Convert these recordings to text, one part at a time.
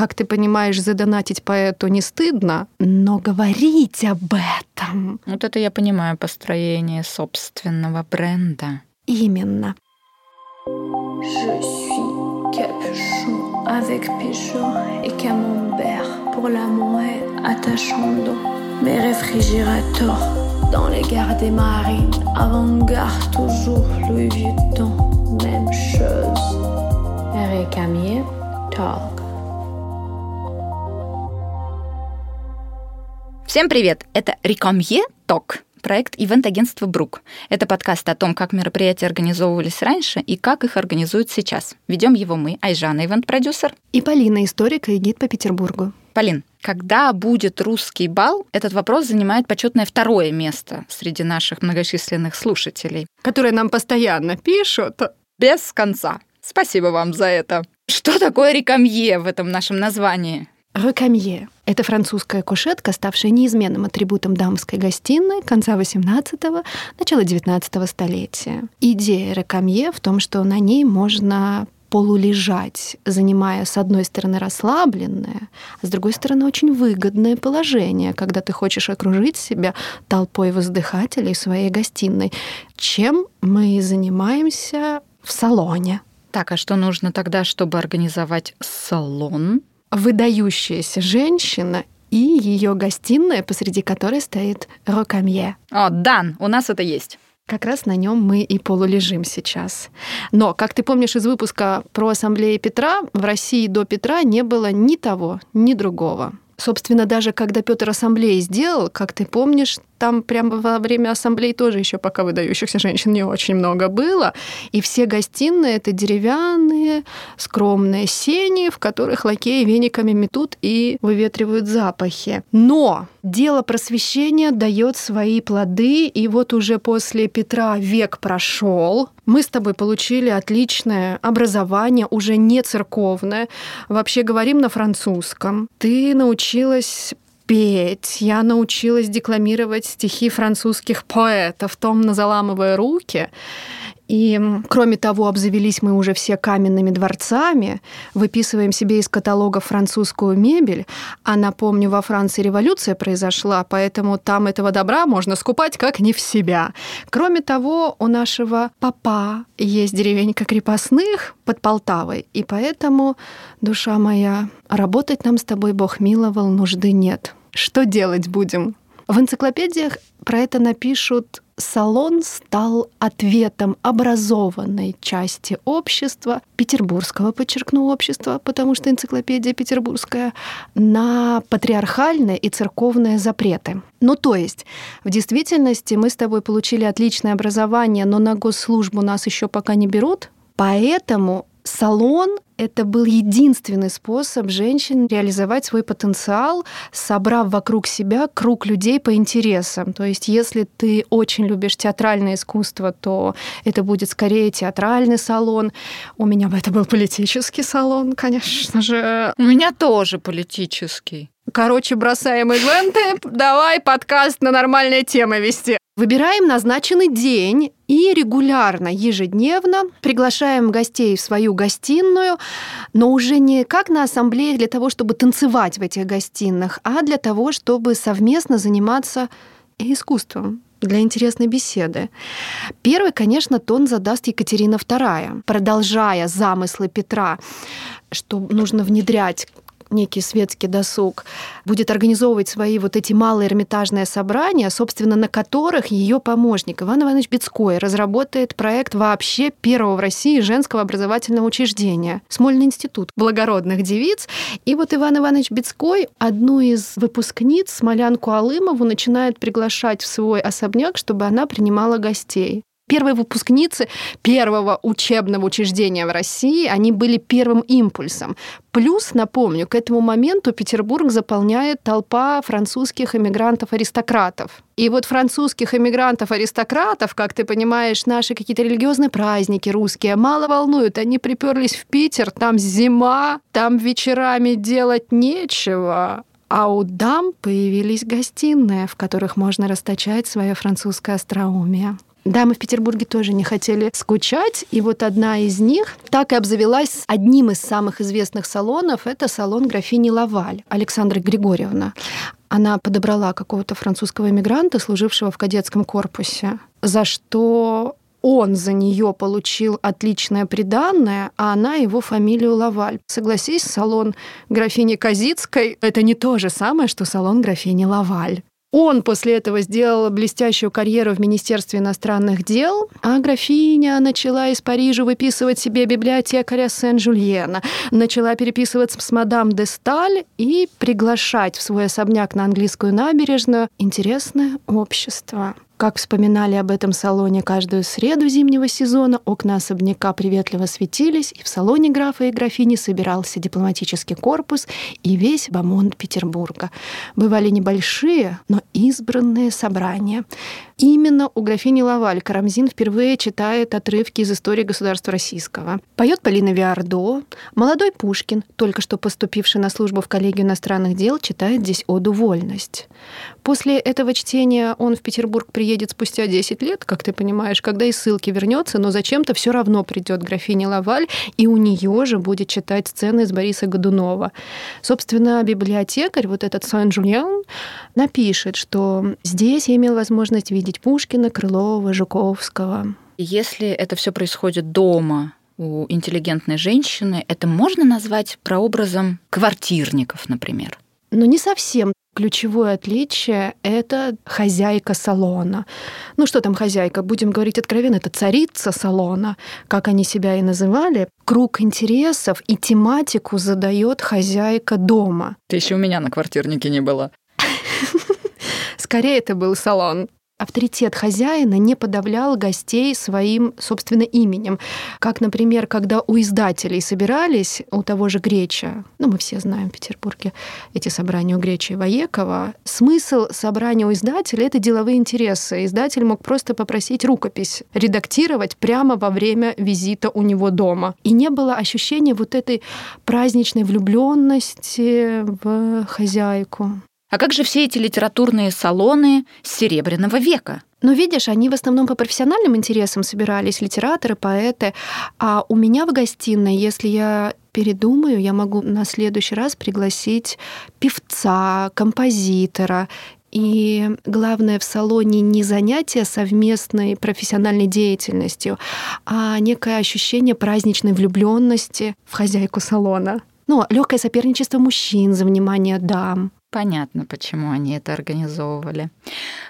Как ты понимаешь, задонатить поэту не стыдно, но говорить об этом... Вот это я понимаю построение собственного бренда. Именно. Je suis capuchon avec pêcheur et camembert pour l'amour attachando mes réfrigérateurs dans les gares des marines avant-garde toujours Louis Vuitton même chose Récamier Talk Всем привет! Это Рекомье Ток, проект ивент-агентства «Брук». Это подкаст о том, как мероприятия организовывались раньше и как их организуют сейчас. Ведем его мы, Айжана, ивент-продюсер. И Полина, историк и гид по Петербургу. Полин, когда будет русский бал, этот вопрос занимает почетное второе место среди наших многочисленных слушателей. Которые нам постоянно пишут. Без конца. Спасибо вам за это. Что такое рекамье в этом нашем названии? Рекамье – это французская кушетка, ставшая неизменным атрибутом дамской гостиной конца XVIII – начала XIX столетия. Идея рекамье в том, что на ней можно полулежать, занимая с одной стороны расслабленное, а с другой стороны очень выгодное положение, когда ты хочешь окружить себя толпой воздыхателей своей гостиной, чем мы занимаемся в салоне. Так, а что нужно тогда, чтобы организовать салон? Выдающаяся женщина и ее гостиная, посреди которой стоит рокамье. О, Дан, у нас это есть. Как раз на нем мы и полулежим сейчас. Но, как ты помнишь из выпуска про ассамблею Петра, в России до Петра не было ни того, ни другого. Собственно, даже когда Петр ассамблеи сделал, как ты помнишь, там прямо во время ассамблеи тоже еще пока выдающихся женщин не очень много было. И все гостиные это деревянные, скромные сени, в которых лакеи вениками метут и выветривают запахи. Но дело просвещения дает свои плоды, и вот уже после Петра век прошел, мы с тобой получили отличное образование, уже не церковное. Вообще говорим на французском. Ты научилась петь, я научилась декламировать стихи французских поэтов, томно заламывая руки. И, кроме того, обзавелись мы уже все каменными дворцами, выписываем себе из каталогов французскую мебель, а напомню, во Франции революция произошла, поэтому там этого добра можно скупать как не в себя. Кроме того, у нашего папа есть деревенька крепостных под Полтавой, и поэтому, душа моя, работать нам с тобой, Бог миловал, нужды нет. Что делать будем? В энциклопедиях про это напишут «Салон стал ответом образованной части общества, петербургского, подчеркну, общества, потому что энциклопедия петербургская, на патриархальные и церковные запреты». Ну, то есть, в действительности мы с тобой получили отличное образование, но на госслужбу нас еще пока не берут, поэтому салон это был единственный способ женщин реализовать свой потенциал, собрав вокруг себя круг людей по интересам. То есть, если ты очень любишь театральное искусство, то это будет скорее театральный салон. У меня бы это был политический салон, конечно же. У меня тоже политический. Короче, бросаем ивенты, давай подкаст на нормальные темы вести. Выбираем назначенный день и регулярно, ежедневно приглашаем гостей в свою гостиную, но уже не как на ассамблеях для того, чтобы танцевать в этих гостиных, а для того, чтобы совместно заниматься искусством для интересной беседы. Первый, конечно, тон задаст Екатерина II, продолжая замыслы Петра, что нужно внедрять некий светский досуг, будет организовывать свои вот эти малые эрмитажные собрания, собственно, на которых ее помощник Иван Иванович Бецкой разработает проект вообще первого в России женского образовательного учреждения Смольный институт благородных девиц. И вот Иван Иванович Бецкой одну из выпускниц, Смолянку Алымову, начинает приглашать в свой особняк, чтобы она принимала гостей первые выпускницы первого учебного учреждения в России, они были первым импульсом. Плюс, напомню, к этому моменту Петербург заполняет толпа французских эмигрантов-аристократов. И вот французских эмигрантов-аристократов, как ты понимаешь, наши какие-то религиозные праздники русские мало волнуют. Они приперлись в Питер, там зима, там вечерами делать нечего. А у дам появились гостиные, в которых можно расточать свое французское остроумие. Да, мы в Петербурге тоже не хотели скучать, и вот одна из них так и обзавелась одним из самых известных салонов. Это салон графини Лаваль Александра Григорьевна. Она подобрала какого-то французского иммигранта, служившего в кадетском корпусе, за что он за нее получил отличное приданное, а она его фамилию Лаваль. Согласись, салон графини Казицкой — это не то же самое, что салон графини Лаваль. Он после этого сделал блестящую карьеру в Министерстве иностранных дел, а графиня начала из Парижа выписывать себе библиотекаря Сен-Жульена, начала переписываться с мадам де Сталь и приглашать в свой особняк на английскую набережную интересное общество. Как вспоминали об этом салоне каждую среду зимнего сезона, окна особняка приветливо светились, и в салоне графа и графини собирался дипломатический корпус и весь бомонд Петербурга. Бывали небольшие, но избранные собрания. Именно у графини Лаваль Карамзин впервые читает отрывки из истории государства российского. Поет Полина Виардо. Молодой Пушкин, только что поступивший на службу в коллегию иностранных дел, читает здесь оду «Вольность». После этого чтения он в Петербург приедет спустя 10 лет, как ты понимаешь, когда из ссылки вернется, но зачем-то все равно придет графиня Лаваль, и у нее же будет читать сцены из Бориса Годунова. Собственно, библиотекарь, вот этот Сан-Жульян, напишет, что здесь я имел возможность видеть видеть Пушкина, Крылова, Жуковского. Если это все происходит дома, у интеллигентной женщины, это можно назвать прообразом квартирников, например? Но не совсем. Ключевое отличие — это хозяйка салона. Ну что там хозяйка? Будем говорить откровенно, это царица салона, как они себя и называли. Круг интересов и тематику задает хозяйка дома. Ты еще у меня на квартирнике не была. Скорее, это был салон авторитет хозяина не подавлял гостей своим, собственно, именем. Как, например, когда у издателей собирались, у того же Греча, ну, мы все знаем в Петербурге эти собрания у Греча и Воекова, смысл собрания у издателя — это деловые интересы. Издатель мог просто попросить рукопись редактировать прямо во время визита у него дома. И не было ощущения вот этой праздничной влюбленности в хозяйку. А как же все эти литературные салоны Серебряного века? Ну, видишь, они в основном по профессиональным интересам собирались, литераторы, поэты. А у меня в гостиной, если я передумаю, я могу на следующий раз пригласить певца, композитора. И главное в салоне не занятие совместной профессиональной деятельностью, а некое ощущение праздничной влюбленности в хозяйку салона. Ну, легкое соперничество мужчин за внимание дам. Понятно, почему они это организовывали.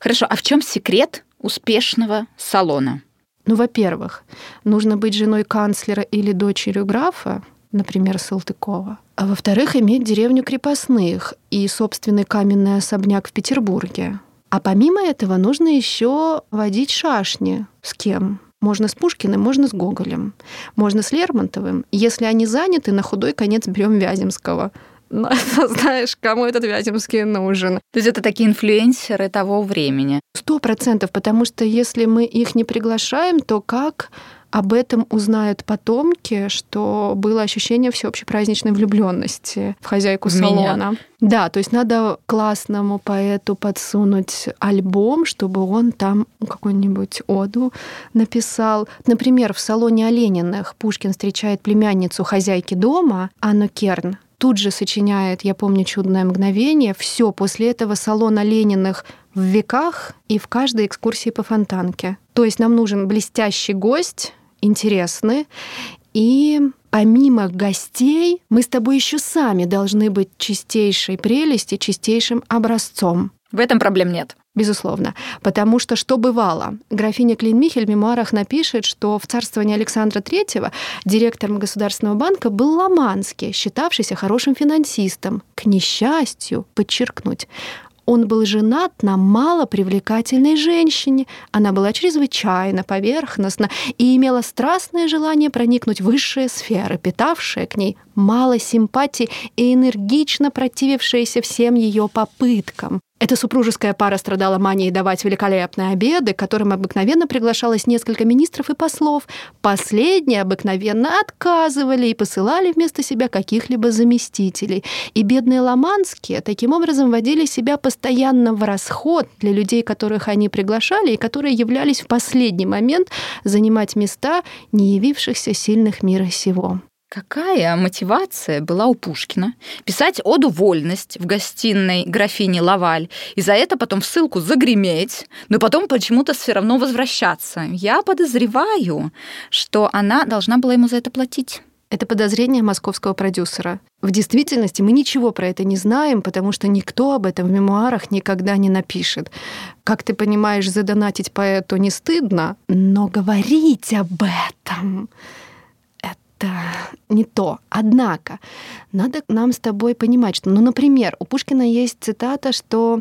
Хорошо, а в чем секрет успешного салона? Ну, во-первых, нужно быть женой канцлера или дочерью графа, например, Салтыкова. А во-вторых, иметь деревню крепостных и собственный каменный особняк в Петербурге. А помимо этого нужно еще водить шашни. С кем? Можно с Пушкиным, можно с Гоголем, можно с Лермонтовым. Если они заняты, на худой конец берем Вяземского. Знаешь, кому этот Вяземский нужен. То есть это такие инфлюенсеры того времени. Сто процентов, потому что если мы их не приглашаем, то как об этом узнают потомки, что было ощущение всеобщей праздничной влюбленности в хозяйку в салона. Меня. Да, то есть надо классному поэту подсунуть альбом, чтобы он там какую-нибудь оду написал. Например, в салоне Олениных Пушкин встречает племянницу хозяйки дома Анну Керн тут же сочиняет «Я помню чудное мгновение». Все после этого салона Лениных в веках и в каждой экскурсии по фонтанке. То есть нам нужен блестящий гость, интересный, и помимо гостей мы с тобой еще сами должны быть чистейшей прелести, чистейшим образцом. В этом проблем нет. Безусловно. Потому что что бывало? Графиня Клинмихель в мемуарах напишет, что в царствовании Александра III директором Государственного банка был Ломанский, считавшийся хорошим финансистом. К несчастью, подчеркнуть, он был женат на малопривлекательной женщине. Она была чрезвычайно поверхностна и имела страстное желание проникнуть в высшие сферы, питавшее к ней мало симпатии и энергично противившаяся всем ее попыткам. Эта супружеская пара страдала манией давать великолепные обеды, к которым обыкновенно приглашалось несколько министров и послов. Последние обыкновенно отказывали и посылали вместо себя каких-либо заместителей. И бедные ламанские таким образом водили себя постоянно в расход для людей, которых они приглашали, и которые являлись в последний момент занимать места не явившихся сильных мира сего. Какая мотивация была у Пушкина писать оду «Вольность» в гостиной графини Лаваль и за это потом в ссылку загреметь, но потом почему-то все равно возвращаться? Я подозреваю, что она должна была ему за это платить. Это подозрение московского продюсера. В действительности мы ничего про это не знаем, потому что никто об этом в мемуарах никогда не напишет. Как ты понимаешь, задонатить поэту не стыдно, но говорить об этом это не то. Однако, надо нам с тобой понимать, что, ну, например, у Пушкина есть цитата, что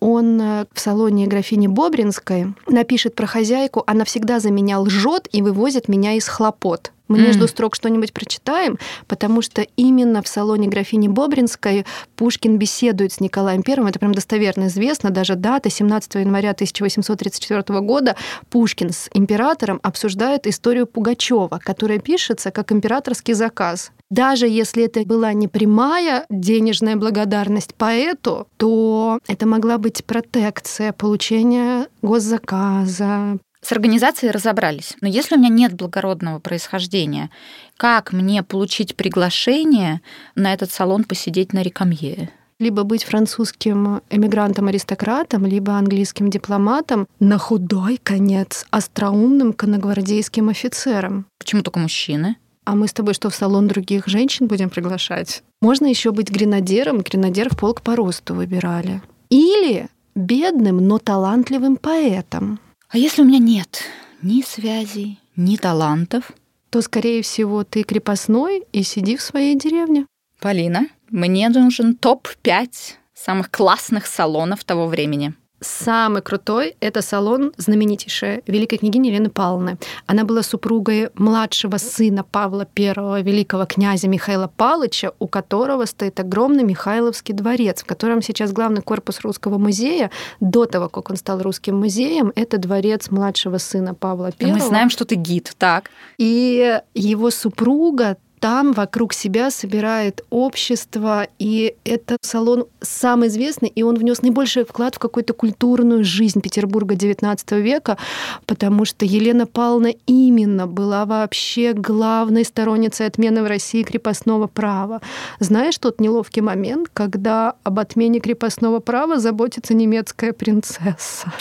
он э, в салоне графини Бобринской напишет про хозяйку, она всегда за меня лжет и вывозит меня из хлопот. Мы mm. между строк что-нибудь прочитаем, потому что именно в салоне графини Бобринской Пушкин беседует с Николаем I. Это прям достоверно известно. Даже дата 17 января 1834 года Пушкин с императором обсуждает историю Пугачева, которая пишется как императорский заказ. Даже если это была не прямая денежная благодарность поэту, то это могла быть протекция получения госзаказа, с организацией разобрались. Но если у меня нет благородного происхождения, как мне получить приглашение на этот салон посидеть на рекамье? либо быть французским эмигрантом-аристократом, либо английским дипломатом, на худой конец остроумным конногвардейским офицером. Почему только мужчины? А мы с тобой что, в салон других женщин будем приглашать? Можно еще быть гренадером, гренадер в полк по росту выбирали. Или бедным, но талантливым поэтом. А если у меня нет ни связей, ни талантов? То, скорее всего, ты крепостной и сиди в своей деревне. Полина, мне нужен топ-5 самых классных салонов того времени. Самый крутой — это салон знаменитейшая великой княгини Елены Павловны. Она была супругой младшего сына Павла I, великого князя Михаила Павловича, у которого стоит огромный Михайловский дворец, в котором сейчас главный корпус Русского музея. До того, как он стал Русским музеем, это дворец младшего сына Павла I. Мы знаем, что ты гид, так. И его супруга там вокруг себя собирает общество, и это салон самый известный, и он внес наибольший вклад в какую-то культурную жизнь Петербурга XIX века, потому что Елена Павловна именно была вообще главной сторонницей отмены в России крепостного права. Знаешь тот неловкий момент, когда об отмене крепостного права заботится немецкая принцесса?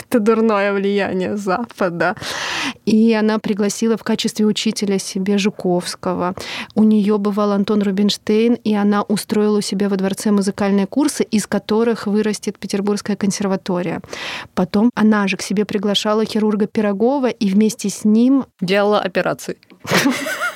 Это дурное влияние Запада. И она пригласила в качестве учителя себе Жуковского. У нее бывал Антон Рубинштейн, и она устроила у себя во дворце музыкальные курсы, из которых вырастет Петербургская консерватория. Потом она же к себе приглашала хирурга Пирогова и вместе с ним делала операции.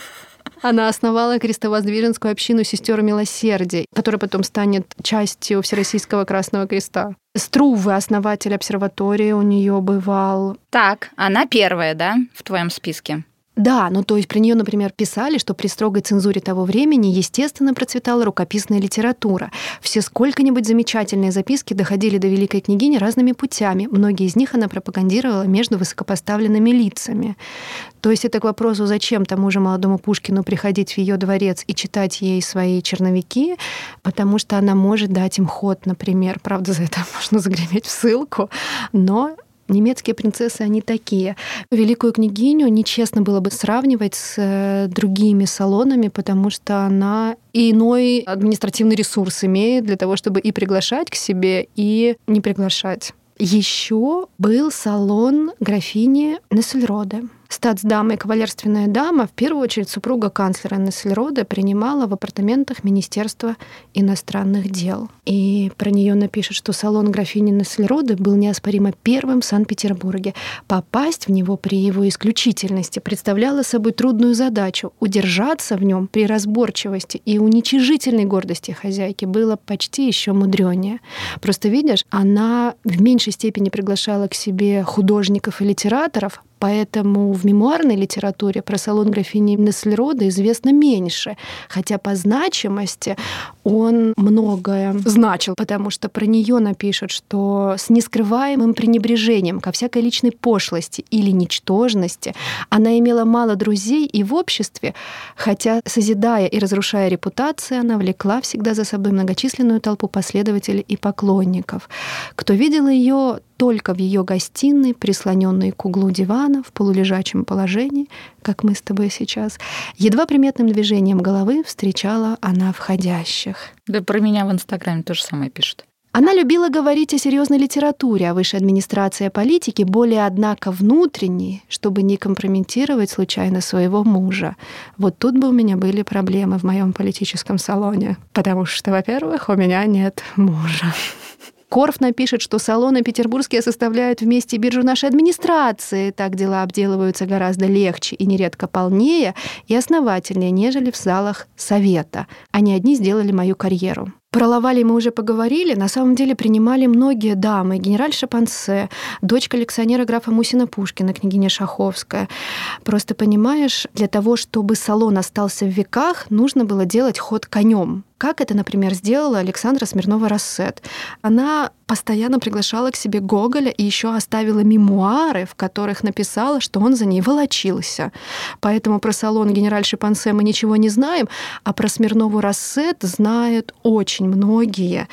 Она основала крестовоздвиженскую общину сестер милосердия, которая потом станет частью Всероссийского Красного Креста. Струвы, основатель обсерватории, у нее бывал. Так, она первая, да, в твоем списке? Да, ну то есть при нее, например, писали, что при строгой цензуре того времени, естественно, процветала рукописная литература. Все сколько-нибудь замечательные записки доходили до великой княгини разными путями. Многие из них она пропагандировала между высокопоставленными лицами. То есть это к вопросу, зачем тому же молодому Пушкину приходить в ее дворец и читать ей свои черновики, потому что она может дать им ход, например. Правда, за это можно загреметь в ссылку, но Немецкие принцессы, они такие. Великую княгиню нечестно было бы сравнивать с э, другими салонами, потому что она иной административный ресурс имеет для того, чтобы и приглашать к себе, и не приглашать. Еще был салон графини Нессельроде. Статсдама и кавалерственная дама, в первую очередь супруга канцлера Нессельроде, принимала в апартаментах Министерства иностранных дел. И про нее напишут, что салон графини Нессельроде был неоспоримо первым в Санкт-Петербурге. Попасть в него при его исключительности представляло собой трудную задачу. Удержаться в нем при разборчивости и уничижительной гордости хозяйки было почти еще мудренее. Просто видишь, она в меньшей степени приглашала к себе художников и литераторов, Поэтому в мемуарной литературе про салон графини Неслерода известно меньше, хотя по значимости он многое значил, потому что про нее напишут, что с нескрываемым пренебрежением ко всякой личной пошлости или ничтожности она имела мало друзей и в обществе, хотя, созидая и разрушая репутацию, она влекла всегда за собой многочисленную толпу последователей и поклонников. Кто видел ее только в ее гостиной, прислоненной к углу дивана в полулежачем положении, как мы с тобой сейчас, едва приметным движением головы встречала она входящих. Да про меня в Инстаграме то же самое пишут. Она любила говорить о серьезной литературе, о высшей администрации, о политике, более, однако, внутренней, чтобы не компрометировать случайно своего мужа. Вот тут бы у меня были проблемы в моем политическом салоне, потому что, во-первых, у меня нет мужа. Корф напишет, что салоны петербургские составляют вместе биржу нашей администрации. Так дела обделываются гораздо легче и нередко полнее и основательнее, нежели в залах совета. Они одни сделали мою карьеру. Про Лавали мы уже поговорили. На самом деле принимали многие дамы. Генераль Шапансе, дочь коллекционера графа Мусина Пушкина, княгиня Шаховская. Просто понимаешь, для того, чтобы салон остался в веках, нужно было делать ход конем. Как это, например, сделала Александра Смирнова-Рассет. Она постоянно приглашала к себе Гоголя и еще оставила мемуары, в которых написала, что он за ней волочился. Поэтому про салон генераль Шипансе мы ничего не знаем, а про Смирнову Рассет знают очень многие.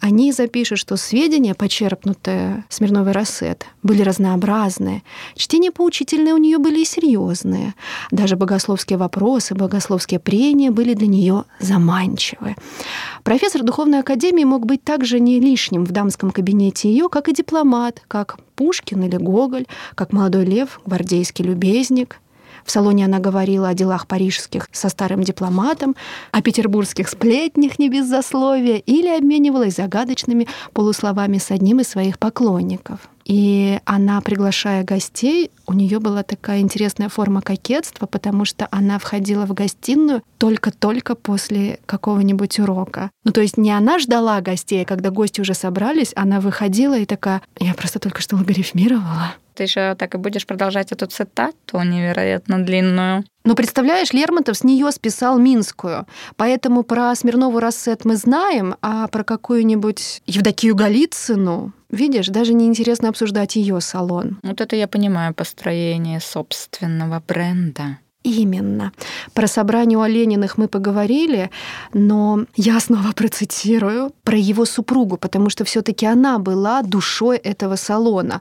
Они запишут, что сведения, почерпнутые Смирновой Рассет, были разнообразные. Чтения поучительные у нее были и серьезные. Даже богословские вопросы, богословские прения были для нее заманчивы. Профессор духовной академии мог быть также не лишним в дамском кабинете ее, как и дипломат, как Пушкин или Гоголь, как молодой лев, гвардейский любезник, в салоне она говорила о делах парижских со старым дипломатом, о петербургских сплетнях не без засловия или обменивалась загадочными полусловами с одним из своих поклонников. И она, приглашая гостей, у нее была такая интересная форма кокетства, потому что она входила в гостиную только-только после какого-нибудь урока. Ну, то есть не она ждала гостей, а когда гости уже собрались, она выходила и такая, я просто только что логарифмировала. Ты еще так и будешь продолжать эту цитату невероятно длинную. Но представляешь, Лермонтов с нее списал Минскую. Поэтому про Смирнову Рассет мы знаем, а про какую-нибудь Евдокию Голицыну, видишь, даже неинтересно обсуждать ее салон. Вот это я понимаю построение собственного бренда. Именно. Про собрание у Олениных мы поговорили, но я снова процитирую про его супругу, потому что все-таки она была душой этого салона.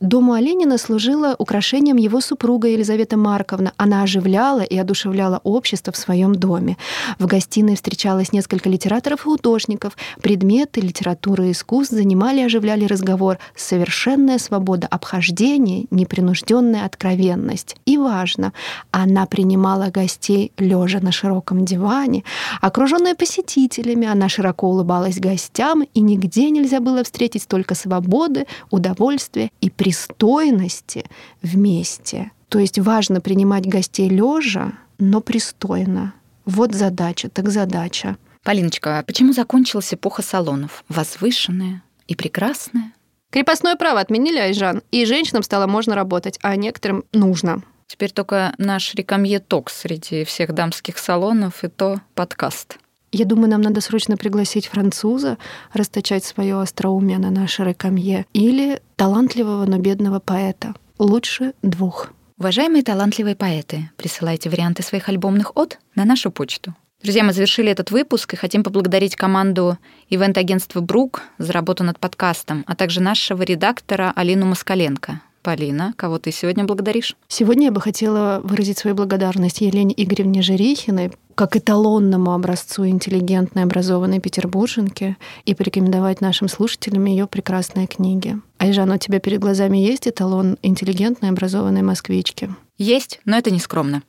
Дому Оленина служила украшением его супруга Елизавета Марковна. Она оживляла и одушевляла общество в своем доме. В гостиной встречалось несколько литераторов и художников. Предметы литературы и искусств занимали и оживляли разговор. Совершенная свобода обхождения, непринужденная откровенность. И важно, она принимала гостей лежа на широком диване. Окруженная посетителями, она широко улыбалась гостям, и нигде нельзя было встретить столько свободы, удовольствия и приятности пристойности вместе. То есть важно принимать гостей лежа, но пристойно. Вот задача, так задача. Полиночка, а почему закончилась эпоха салонов? Возвышенная и прекрасная? Крепостное право отменили, Айжан, и женщинам стало можно работать, а некоторым нужно. Теперь только наш рекамье ток среди всех дамских салонов, и то подкаст. Я думаю, нам надо срочно пригласить француза, расточать свое остроумие на наше рекамье, или талантливого, но бедного поэта. Лучше двух. Уважаемые талантливые поэты, присылайте варианты своих альбомных от на нашу почту. Друзья, мы завершили этот выпуск и хотим поблагодарить команду ивент-агентства «Брук» за работу над подкастом, а также нашего редактора Алину Москаленко. Полина, кого ты сегодня благодаришь? Сегодня я бы хотела выразить свою благодарность Елене Игоревне Жерихиной, как эталонному образцу интеллигентной, образованной петербурженки и порекомендовать нашим слушателям ее прекрасные книги. Айжан, у тебя перед глазами есть эталон интеллигентной, образованной москвички? Есть, но это не скромно.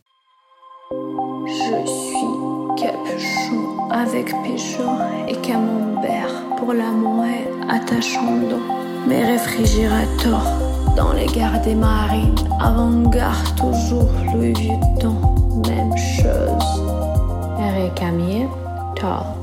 Je suis capuchon avec pêcheur et camembert pour l'amour attachando mes réfrigérateurs dans les gares des marines, avant-garde toujours Louis Vuitton, même chose. Erika Mir, tall.